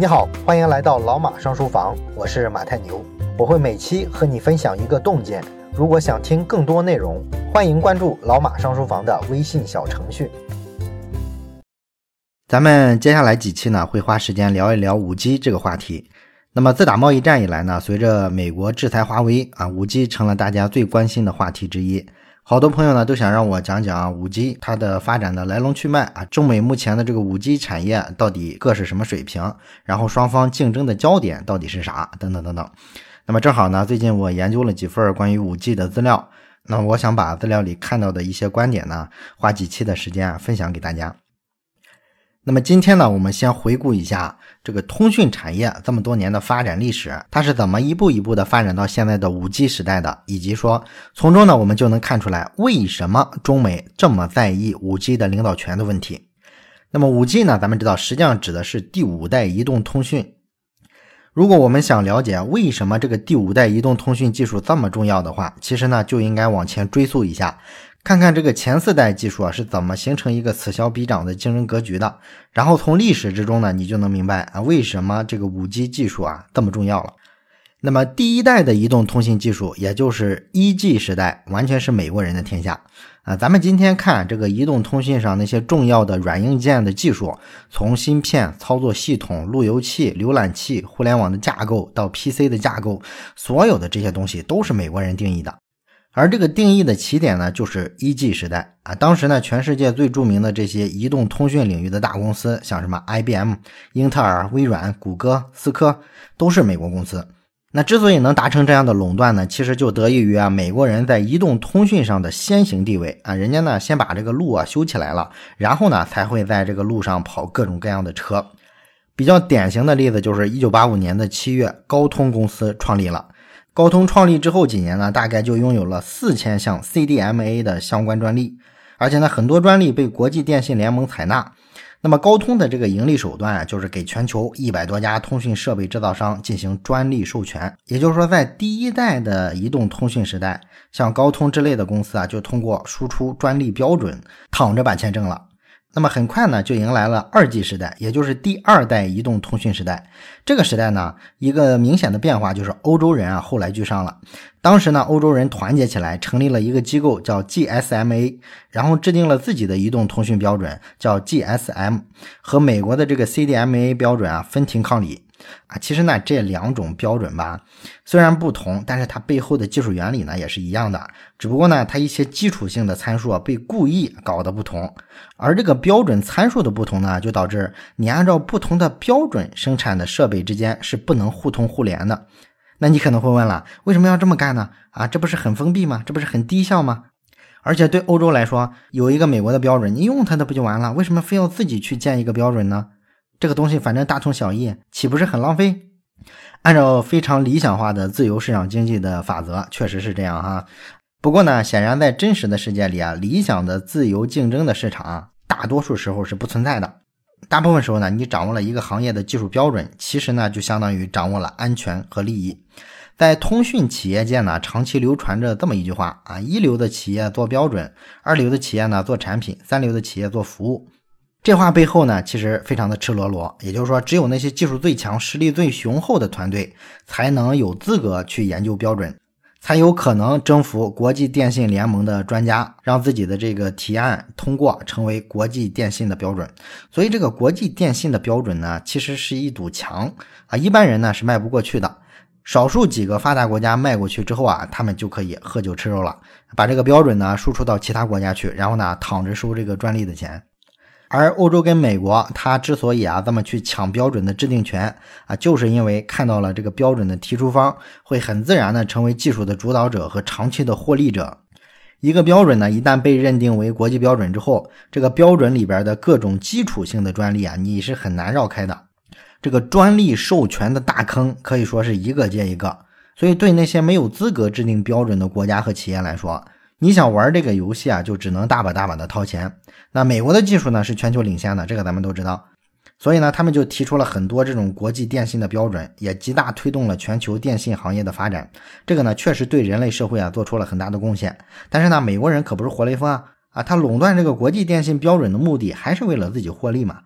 你好，欢迎来到老马上书房，我是马太牛，我会每期和你分享一个洞见。如果想听更多内容，欢迎关注老马上书房的微信小程序。咱们接下来几期呢，会花时间聊一聊五 G 这个话题。那么自打贸易战以来呢，随着美国制裁华为啊，五 G 成了大家最关心的话题之一。好多朋友呢都想让我讲讲五 G 它的发展的来龙去脉啊，中美目前的这个五 G 产业到底各是什么水平，然后双方竞争的焦点到底是啥，等等等等。那么正好呢，最近我研究了几份关于五 G 的资料，那我想把资料里看到的一些观点呢，花几期的时间啊分享给大家。那么今天呢，我们先回顾一下这个通讯产业这么多年的发展历史，它是怎么一步一步的发展到现在的五 G 时代的，以及说从中呢，我们就能看出来为什么中美这么在意五 G 的领导权的问题。那么五 G 呢，咱们知道实际上指的是第五代移动通讯。如果我们想了解为什么这个第五代移动通讯技术这么重要的话，其实呢就应该往前追溯一下。看看这个前四代技术啊是怎么形成一个此消彼长的竞争格局的，然后从历史之中呢，你就能明白啊为什么这个五 G 技术啊这么重要了。那么第一代的移动通信技术，也就是一 G 时代，完全是美国人的天下啊。咱们今天看这个移动通信上那些重要的软硬件的技术，从芯片、操作系统、路由器、浏览器、互联网的架构到 PC 的架构，所有的这些东西都是美国人定义的。而这个定义的起点呢，就是一 G 时代啊。当时呢，全世界最著名的这些移动通讯领域的大公司，像什么 IBM、英特尔、微软、谷歌、思科，都是美国公司。那之所以能达成这样的垄断呢，其实就得益于啊美国人在移动通讯上的先行地位啊。人家呢先把这个路啊修起来了，然后呢才会在这个路上跑各种各样的车。比较典型的例子就是一九八五年的七月，高通公司创立了。高通创立之后几年呢，大概就拥有了四千项 CDMA 的相关专利，而且呢，很多专利被国际电信联盟采纳。那么，高通的这个盈利手段啊，就是给全球一百多家通讯设备制造商进行专利授权。也就是说，在第一代的移动通讯时代，像高通之类的公司啊，就通过输出专利标准，躺着把钱挣了。那么很快呢，就迎来了二 G 时代，也就是第二代移动通讯时代。这个时代呢，一个明显的变化就是欧洲人啊后来居上了。当时呢，欧洲人团结起来，成立了一个机构叫 GSMA，然后制定了自己的移动通讯标准，叫 GSM，和美国的这个 CDMA 标准啊分庭抗礼。啊，其实呢，这两种标准吧，虽然不同，但是它背后的技术原理呢也是一样的，只不过呢，它一些基础性的参数啊被故意搞得不同，而这个标准参数的不同呢，就导致你按照不同的标准生产的设备之间是不能互通互联的。那你可能会问了，为什么要这么干呢？啊，这不是很封闭吗？这不是很低效吗？而且对欧洲来说，有一个美国的标准，你用它的不就完了？为什么非要自己去建一个标准呢？这个东西反正大同小异，岂不是很浪费？按照非常理想化的自由市场经济的法则，确实是这样哈。不过呢，显然在真实的世界里啊，理想的自由竞争的市场，啊大多数时候是不存在的。大部分时候呢，你掌握了一个行业的技术标准，其实呢，就相当于掌握了安全和利益。在通讯企业界呢，长期流传着这么一句话啊：一流的企业做标准，二流的企业呢做产品，三流的企业做服务。这话背后呢，其实非常的赤裸裸，也就是说，只有那些技术最强、实力最雄厚的团队，才能有资格去研究标准，才有可能征服国际电信联盟的专家，让自己的这个提案通过，成为国际电信的标准。所以，这个国际电信的标准呢，其实是一堵墙啊，一般人呢是迈不过去的。少数几个发达国家迈过去之后啊，他们就可以喝酒吃肉了，把这个标准呢输出到其他国家去，然后呢躺着收这个专利的钱。而欧洲跟美国，它之所以啊这么去抢标准的制定权啊，就是因为看到了这个标准的提出方会很自然的成为技术的主导者和长期的获利者。一个标准呢，一旦被认定为国际标准之后，这个标准里边的各种基础性的专利啊，你是很难绕开的。这个专利授权的大坑可以说是一个接一个，所以对那些没有资格制定标准的国家和企业来说，你想玩这个游戏啊，就只能大把大把的掏钱。那美国的技术呢是全球领先的，这个咱们都知道，所以呢，他们就提出了很多这种国际电信的标准，也极大推动了全球电信行业的发展。这个呢，确实对人类社会啊做出了很大的贡献。但是呢，美国人可不是活雷锋啊啊，他垄断这个国际电信标准的目的还是为了自己获利嘛。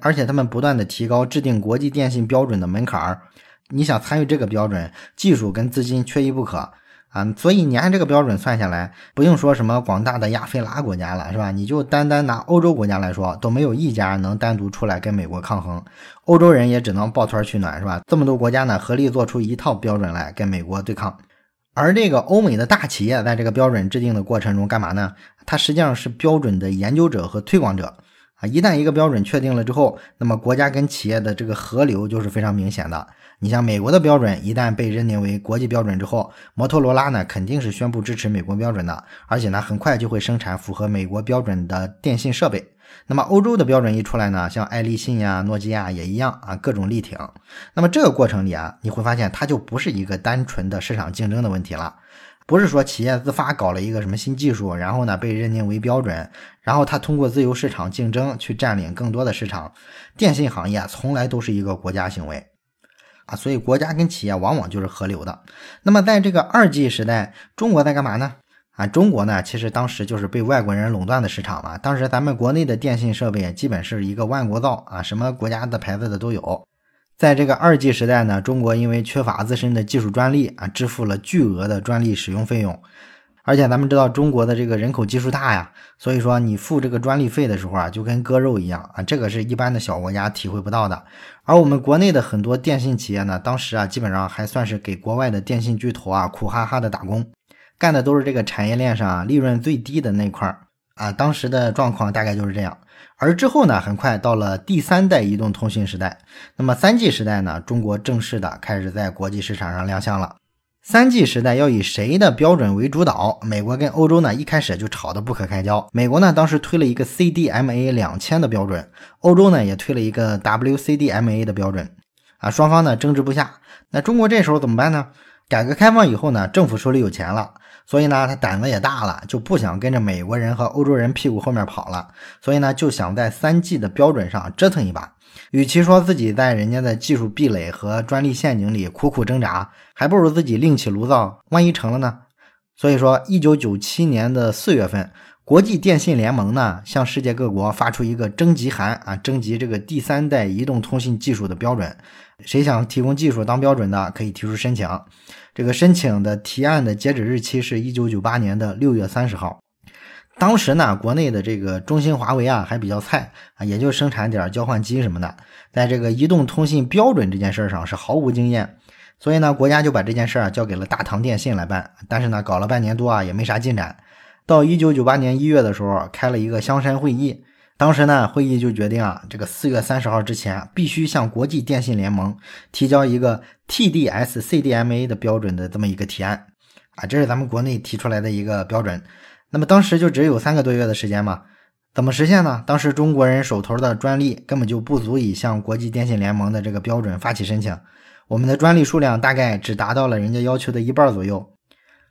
而且他们不断的提高制定国际电信标准的门槛儿。你想参与这个标准，技术跟资金缺一不可啊！所以你按这个标准算下来，不用说什么广大的亚非拉国家了，是吧？你就单单拿欧洲国家来说，都没有一家能单独出来跟美国抗衡，欧洲人也只能抱团取暖，是吧？这么多国家呢，合力做出一套标准来跟美国对抗。而这个欧美的大企业在这个标准制定的过程中干嘛呢？它实际上是标准的研究者和推广者。啊，一旦一个标准确定了之后，那么国家跟企业的这个河流就是非常明显的。你像美国的标准一旦被认定为国际标准之后，摩托罗拉呢肯定是宣布支持美国标准的，而且呢很快就会生产符合美国标准的电信设备。那么欧洲的标准一出来呢，像爱立信呀、诺基亚也一样啊，各种力挺。那么这个过程里啊，你会发现它就不是一个单纯的市场竞争的问题了。不是说企业自发搞了一个什么新技术，然后呢被认定为标准，然后它通过自由市场竞争去占领更多的市场。电信行业从来都是一个国家行为啊，所以国家跟企业往往就是合流的。那么在这个二 G 时代，中国在干嘛呢？啊，中国呢其实当时就是被外国人垄断的市场嘛。当时咱们国内的电信设备基本是一个万国造啊，什么国家的牌子的都有。在这个二 G 时代呢，中国因为缺乏自身的技术专利啊，支付了巨额的专利使用费用。而且咱们知道中国的这个人口基数大呀，所以说你付这个专利费的时候啊，就跟割肉一样啊，这个是一般的小国家体会不到的。而我们国内的很多电信企业呢，当时啊，基本上还算是给国外的电信巨头啊苦哈哈的打工，干的都是这个产业链上啊利润最低的那块儿啊。当时的状况大概就是这样。而之后呢，很快到了第三代移动通信时代。那么三 G 时代呢，中国正式的开始在国际市场上亮相了。三 G 时代要以谁的标准为主导？美国跟欧洲呢，一开始就吵得不可开交。美国呢，当时推了一个 CDMA 两千的标准，欧洲呢也推了一个 WCDMA 的标准。啊，双方呢争执不下。那中国这时候怎么办呢？改革开放以后呢，政府手里有钱了。所以呢，他胆子也大了，就不想跟着美国人和欧洲人屁股后面跑了。所以呢，就想在三 G 的标准上折腾一把。与其说自己在人家的技术壁垒和专利陷阱里苦苦挣扎，还不如自己另起炉灶。万一成了呢？所以说，一九九七年的四月份，国际电信联盟呢向世界各国发出一个征集函啊，征集这个第三代移动通信技术的标准。谁想提供技术当标准的，可以提出申请。这个申请的提案的截止日期是一九九八年的六月三十号。当时呢，国内的这个中兴、华为啊还比较菜啊，也就生产点交换机什么的，在这个移动通信标准这件事上是毫无经验。所以呢，国家就把这件事啊交给了大唐电信来办。但是呢，搞了半年多啊，也没啥进展。到一九九八年一月的时候，开了一个香山会议。当时呢，会议就决定啊，这个四月三十号之前必须向国际电信联盟提交一个 TD-S CDMA 的标准的这么一个提案啊，这是咱们国内提出来的一个标准。那么当时就只有三个多月的时间嘛，怎么实现呢？当时中国人手头的专利根本就不足以向国际电信联盟的这个标准发起申请，我们的专利数量大概只达到了人家要求的一半左右。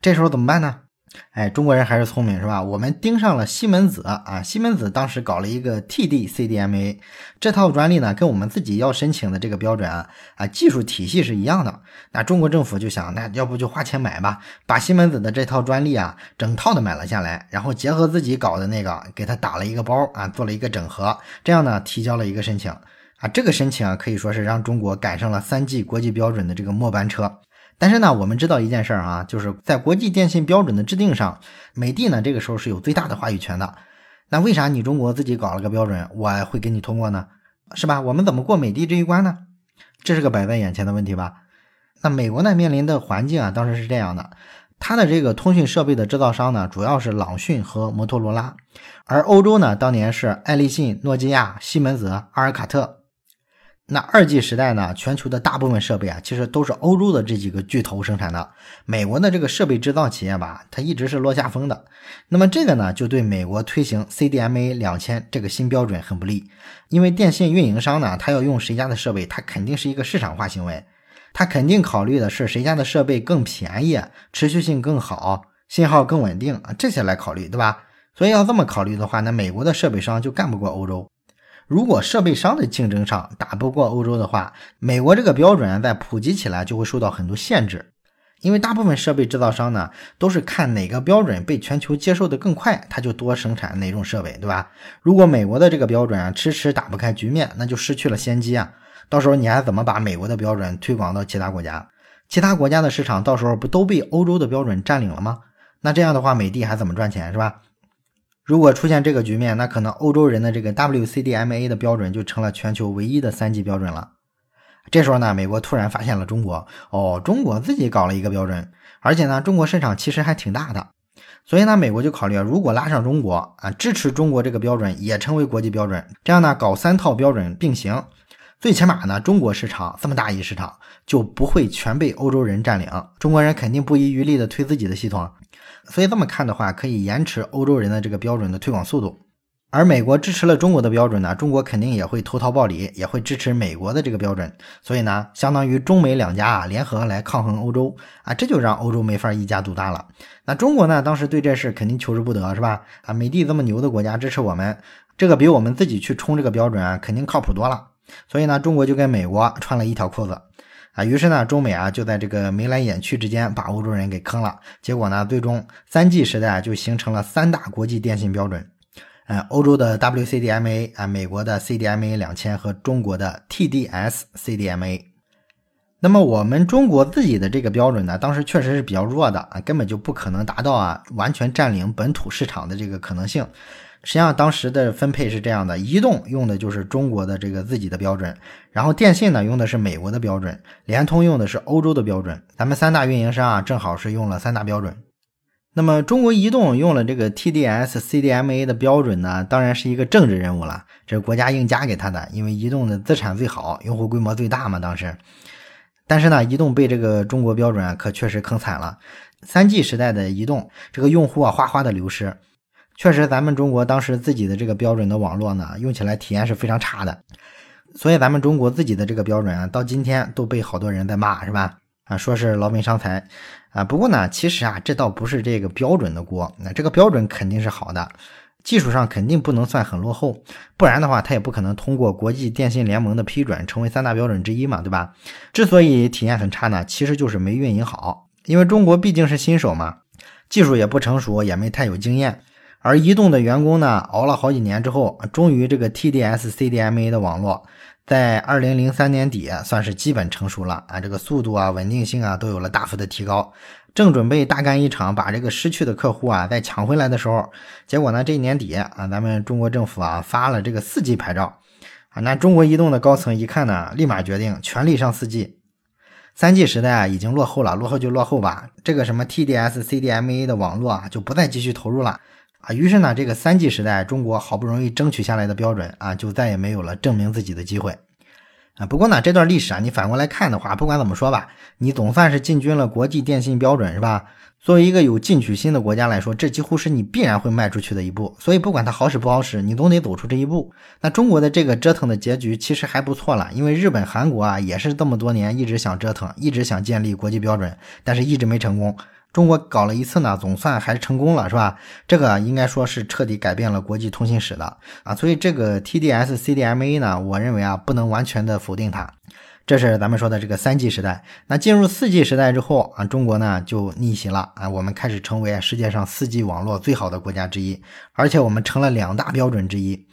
这时候怎么办呢？哎，中国人还是聪明是吧？我们盯上了西门子啊！西门子当时搞了一个 TD-CDMA 这套专利呢，跟我们自己要申请的这个标准啊啊技术体系是一样的。那中国政府就想，那要不就花钱买吧，把西门子的这套专利啊整套的买了下来，然后结合自己搞的那个，给他打了一个包啊，做了一个整合，这样呢提交了一个申请啊。这个申请啊可以说是让中国赶上了三 G 国际标准的这个末班车。但是呢，我们知道一件事儿啊，就是在国际电信标准的制定上，美的呢这个时候是有最大的话语权的。那为啥你中国自己搞了个标准，我会给你通过呢？是吧？我们怎么过美的这一关呢？这是个摆在眼前的问题吧？那美国呢面临的环境啊，当时是这样的，它的这个通讯设备的制造商呢，主要是朗讯和摩托罗拉，而欧洲呢，当年是爱立信、诺基亚、西门子、阿尔卡特。那二 G 时代呢，全球的大部分设备啊，其实都是欧洲的这几个巨头生产的。美国的这个设备制造企业吧，它一直是落下风的。那么这个呢，就对美国推行 CDMA 两千这个新标准很不利。因为电信运营商呢，他要用谁家的设备，他肯定是一个市场化行为，他肯定考虑的是谁家的设备更便宜、持续性更好、信号更稳定啊，这些来考虑，对吧？所以要这么考虑的话，那美国的设备商就干不过欧洲。如果设备商的竞争上打不过欧洲的话，美国这个标准在普及起来就会受到很多限制，因为大部分设备制造商呢，都是看哪个标准被全球接受的更快，他就多生产哪种设备，对吧？如果美国的这个标准啊迟迟打不开局面，那就失去了先机啊。到时候你还怎么把美国的标准推广到其他国家？其他国家的市场到时候不都被欧洲的标准占领了吗？那这样的话，美的还怎么赚钱，是吧？如果出现这个局面，那可能欧洲人的这个 WCDMA 的标准就成了全球唯一的三 G 标准了。这时候呢，美国突然发现了中国，哦，中国自己搞了一个标准，而且呢，中国市场其实还挺大的，所以呢，美国就考虑，如果拉上中国啊，支持中国这个标准也成为国际标准，这样呢，搞三套标准并行。最起码呢，中国市场这么大一市场就不会全被欧洲人占领，中国人肯定不遗余力的推自己的系统，所以这么看的话，可以延迟欧洲人的这个标准的推广速度。而美国支持了中国的标准呢，中国肯定也会投桃报李，也会支持美国的这个标准。所以呢，相当于中美两家啊联合来抗衡欧洲啊，这就让欧洲没法一家独大了。那中国呢，当时对这事肯定求之不得，是吧？啊，美帝这么牛的国家支持我们，这个比我们自己去冲这个标准啊，肯定靠谱多了。所以呢，中国就跟美国穿了一条裤子，啊，于是呢，中美啊就在这个眉来眼去之间把欧洲人给坑了。结果呢，最终三 G 时代就形成了三大国际电信标准，呃，欧洲的 WCDMA 啊，美国的 CDMA 两千和中国的 TD-S CDMA。那么我们中国自己的这个标准呢，当时确实是比较弱的啊，根本就不可能达到啊完全占领本土市场的这个可能性。实际上，当时的分配是这样的：移动用的就是中国的这个自己的标准，然后电信呢用的是美国的标准，联通用的是欧洲的标准。咱们三大运营商啊，正好是用了三大标准。那么中国移动用了这个 TD-S CDMA 的标准呢，当然是一个政治任务了，这是国家硬加给他的，因为移动的资产最好，用户规模最大嘛，当时。但是呢，移动被这个中国标准啊，可确实坑惨了。三 G 时代的移动，这个用户啊哗哗的流失。确实，咱们中国当时自己的这个标准的网络呢，用起来体验是非常差的，所以咱们中国自己的这个标准啊，到今天都被好多人在骂，是吧？啊，说是劳民伤财啊。不过呢，其实啊，这倒不是这个标准的锅，那这个标准肯定是好的，技术上肯定不能算很落后，不然的话，它也不可能通过国际电信联盟的批准成为三大标准之一嘛，对吧？之所以体验很差呢，其实就是没运营好，因为中国毕竟是新手嘛，技术也不成熟，也没太有经验。而移动的员工呢，熬了好几年之后，终于这个 TD-S CDMA 的网络在二零零三年底算是基本成熟了啊，这个速度啊、稳定性啊都有了大幅的提高。正准备大干一场，把这个失去的客户啊再抢回来的时候，结果呢，这一年底啊，咱们中国政府啊发了这个四 G 牌照啊，那中国移动的高层一看呢，立马决定全力上四 G。三 G 时代啊已经落后了，落后就落后吧，这个什么 TD-S CDMA 的网络啊就不再继续投入了。啊，于是呢，这个三 G 时代，中国好不容易争取下来的标准啊，就再也没有了证明自己的机会啊。不过呢，这段历史啊，你反过来看的话，不管怎么说吧，你总算是进军了国际电信标准，是吧？作为一个有进取心的国家来说，这几乎是你必然会迈出去的一步。所以，不管它好使不好使，你总得走出这一步。那中国的这个折腾的结局其实还不错了，因为日本、韩国啊，也是这么多年一直想折腾，一直想建立国际标准，但是一直没成功。中国搞了一次呢，总算还是成功了，是吧？这个应该说是彻底改变了国际通信史的啊，所以这个 TD-S CDMA 呢，我认为啊，不能完全的否定它。这是咱们说的这个三 G 时代。那进入四 G 时代之后啊，中国呢就逆袭了啊，我们开始成为世界上四 G 网络最好的国家之一，而且我们成了两大标准之一。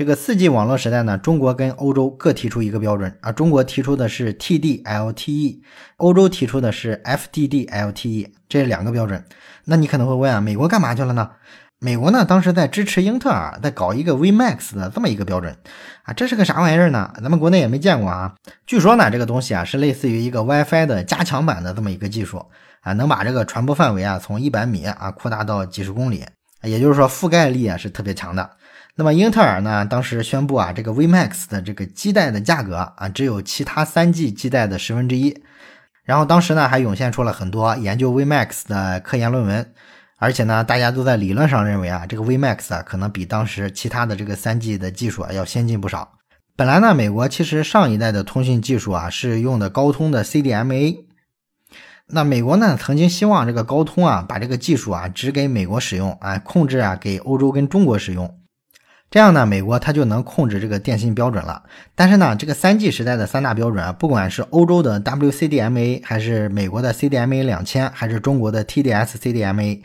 这个四 G 网络时代呢，中国跟欧洲各提出一个标准啊，中国提出的是 TD-LTE，欧洲提出的是 FDD-LTE，这两个标准。那你可能会问啊，美国干嘛去了呢？美国呢，当时在支持英特尔在搞一个 VMAX 的这么一个标准啊，这是个啥玩意儿呢？咱们国内也没见过啊。据说呢，这个东西啊是类似于一个 WiFi 的加强版的这么一个技术啊，能把这个传播范围啊从一百米啊扩大到几十公里，也就是说覆盖力啊是特别强的。那么英特尔呢，当时宣布啊，这个 VMAX 的这个基带的价格啊，只有其他三 G 基带的十分之一。然后当时呢，还涌现出了很多研究 VMAX 的科研论文，而且呢，大家都在理论上认为啊，这个 VMAX 啊，可能比当时其他的这个三 G 的技术啊要先进不少。本来呢，美国其实上一代的通讯技术啊是用的高通的 CDMA，那美国呢曾经希望这个高通啊把这个技术啊只给美国使用，啊控制啊给欧洲跟中国使用。这样呢，美国它就能控制这个电信标准了。但是呢，这个三 G 时代的三大标准啊，不管是欧洲的 WCDMA，还是美国的 CDMA 两千，还是中国的 TD-SCDMA。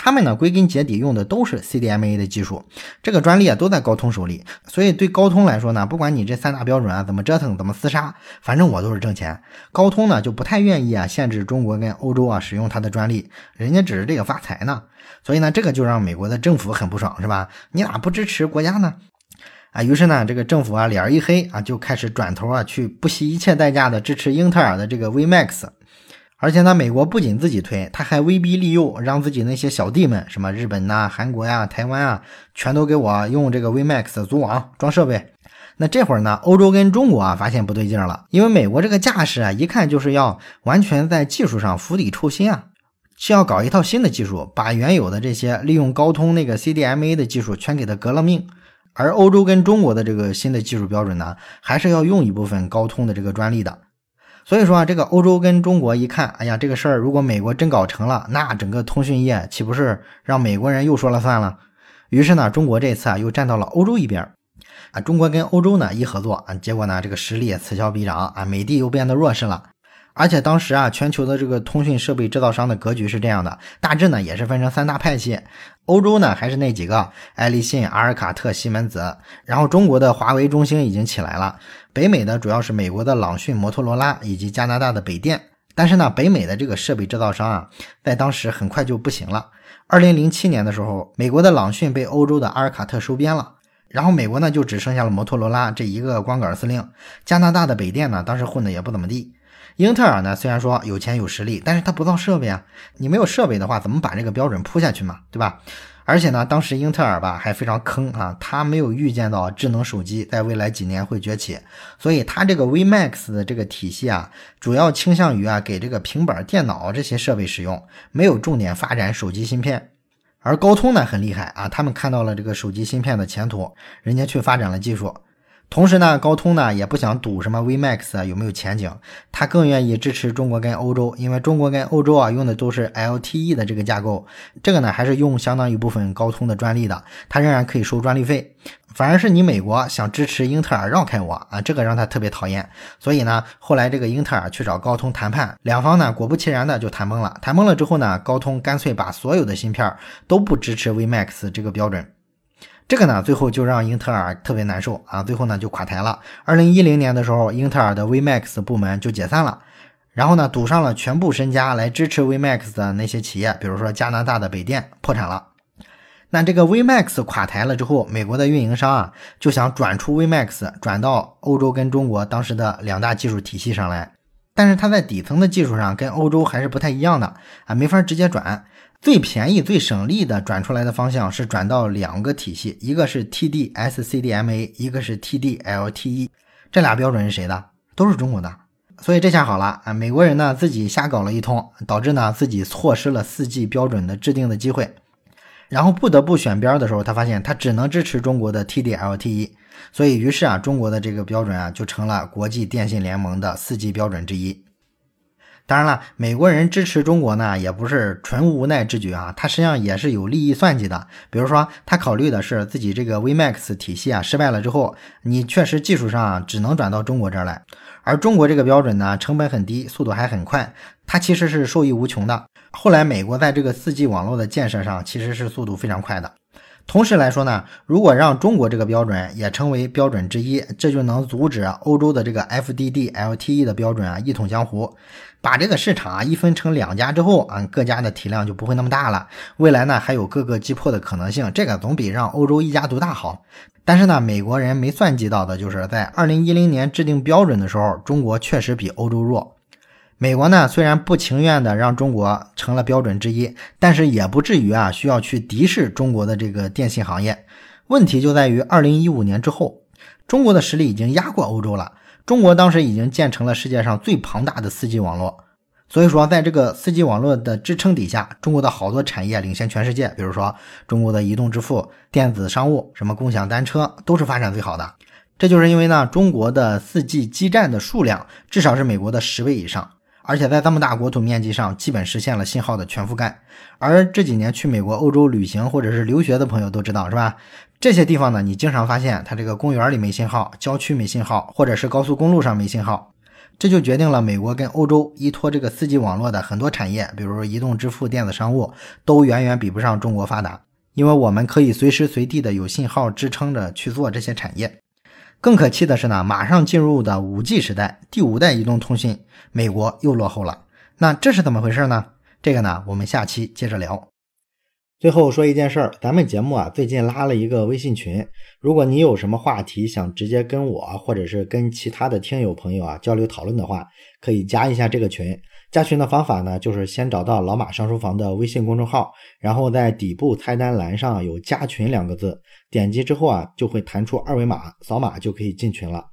他们呢，归根结底用的都是 CDMA 的技术，这个专利啊都在高通手里，所以对高通来说呢，不管你这三大标准啊怎么折腾，怎么厮杀，反正我都是挣钱。高通呢就不太愿意啊限制中国跟欧洲啊使用它的专利，人家指着这个发财呢。所以呢，这个就让美国的政府很不爽，是吧？你咋不支持国家呢？啊，于是呢，这个政府啊脸一黑啊，就开始转头啊去不惜一切代价的支持英特尔的这个 VMAX。而且呢，美国不仅自己推，他还威逼利诱，让自己那些小弟们，什么日本呐、韩国呀、台湾啊，全都给我用这个 VMAX 组网装设备。那这会儿呢，欧洲跟中国啊发现不对劲了，因为美国这个架势啊，一看就是要完全在技术上釜底抽薪啊，是要搞一套新的技术，把原有的这些利用高通那个 CDMA 的技术全给它革了命。而欧洲跟中国的这个新的技术标准呢，还是要用一部分高通的这个专利的。所以说啊，这个欧洲跟中国一看，哎呀，这个事儿如果美国真搞成了，那整个通讯业岂不是让美国人又说了算了？于是呢，中国这次啊又站到了欧洲一边啊。中国跟欧洲呢一合作啊，结果呢这个实力此消彼长啊，美帝又变得弱势了。而且当时啊，全球的这个通讯设备制造商的格局是这样的，大致呢也是分成三大派系。欧洲呢还是那几个，爱立信、阿尔卡特、西门子。然后中国的华为、中兴已经起来了。北美的主要是美国的朗讯、摩托罗拉以及加拿大的北电。但是呢，北美的这个设备制造商啊，在当时很快就不行了。二零零七年的时候，美国的朗讯被欧洲的阿尔卡特收编了，然后美国呢就只剩下了摩托罗拉这一个光杆司令。加拿大的北电呢，当时混的也不怎么地。英特尔呢，虽然说有钱有实力，但是它不造设备啊。你没有设备的话，怎么把这个标准铺下去嘛，对吧？而且呢，当时英特尔吧还非常坑啊，他没有预见到智能手机在未来几年会崛起，所以它这个 VMAX 的这个体系啊，主要倾向于啊给这个平板电脑这些设备使用，没有重点发展手机芯片。而高通呢很厉害啊，他们看到了这个手机芯片的前途，人家去发展了技术。同时呢，高通呢也不想赌什么 VMAX 啊有没有前景，他更愿意支持中国跟欧洲，因为中国跟欧洲啊用的都是 LTE 的这个架构，这个呢还是用相当一部分高通的专利的，他仍然可以收专利费。反而是你美国想支持英特尔绕开我啊，这个让他特别讨厌。所以呢，后来这个英特尔去找高通谈判，两方呢果不其然的就谈崩了。谈崩了之后呢，高通干脆把所有的芯片都不支持 VMAX 这个标准。这个呢，最后就让英特尔特别难受啊，最后呢就垮台了。二零一零年的时候，英特尔的 VMAX 部门就解散了，然后呢，赌上了全部身家来支持 VMAX 的那些企业，比如说加拿大的北电破产了。那这个 VMAX 垮台了之后，美国的运营商啊就想转出 VMAX，转到欧洲跟中国当时的两大技术体系上来，但是它在底层的技术上跟欧洲还是不太一样的啊，没法直接转。最便宜、最省力的转出来的方向是转到两个体系，一个是 TD-SCDMA，一个是 TD-LTE。这俩标准是谁的？都是中国的。所以这下好了啊，美国人呢自己瞎搞了一通，导致呢自己错失了 4G 标准的制定的机会。然后不得不选边的时候，他发现他只能支持中国的 TD-LTE。所以于是啊，中国的这个标准啊就成了国际电信联盟的 4G 标准之一。当然了，美国人支持中国呢，也不是纯无奈之举啊，他实际上也是有利益算计的。比如说，他考虑的是自己这个 VMAX 体系啊失败了之后，你确实技术上只能转到中国这儿来，而中国这个标准呢，成本很低，速度还很快，它其实是受益无穷的。后来美国在这个 4G 网络的建设上，其实是速度非常快的。同时来说呢，如果让中国这个标准也成为标准之一，这就能阻止欧洲的这个 FDD-LTE 的标准啊一统江湖。把这个市场啊一分成两家之后啊，各家的体量就不会那么大了。未来呢还有各个击破的可能性，这个总比让欧洲一家独大好。但是呢，美国人没算计到的就是在二零一零年制定标准的时候，中国确实比欧洲弱。美国呢虽然不情愿的让中国成了标准之一，但是也不至于啊需要去敌视中国的这个电信行业。问题就在于二零一五年之后，中国的实力已经压过欧洲了。中国当时已经建成了世界上最庞大的 4G 网络，所以说在这个 4G 网络的支撑底下，中国的好多产业领先全世界。比如说中国的移动支付、电子商务、什么共享单车，都是发展最好的。这就是因为呢，中国的 4G 基站的数量至少是美国的十倍以上，而且在这么大国土面积上，基本实现了信号的全覆盖。而这几年去美国、欧洲旅行或者是留学的朋友都知道，是吧？这些地方呢，你经常发现它这个公园里没信号，郊区没信号，或者是高速公路上没信号，这就决定了美国跟欧洲依托这个 4G 网络的很多产业，比如移动支付、电子商务，都远远比不上中国发达。因为我们可以随时随地的有信号支撑着去做这些产业。更可气的是呢，马上进入的 5G 时代，第五代移动通信，美国又落后了。那这是怎么回事呢？这个呢，我们下期接着聊。最后说一件事儿，咱们节目啊最近拉了一个微信群，如果你有什么话题想直接跟我或者是跟其他的听友朋友啊交流讨论的话，可以加一下这个群。加群的方法呢，就是先找到老马上书房的微信公众号，然后在底部菜单栏上有加群两个字，点击之后啊就会弹出二维码，扫码就可以进群了。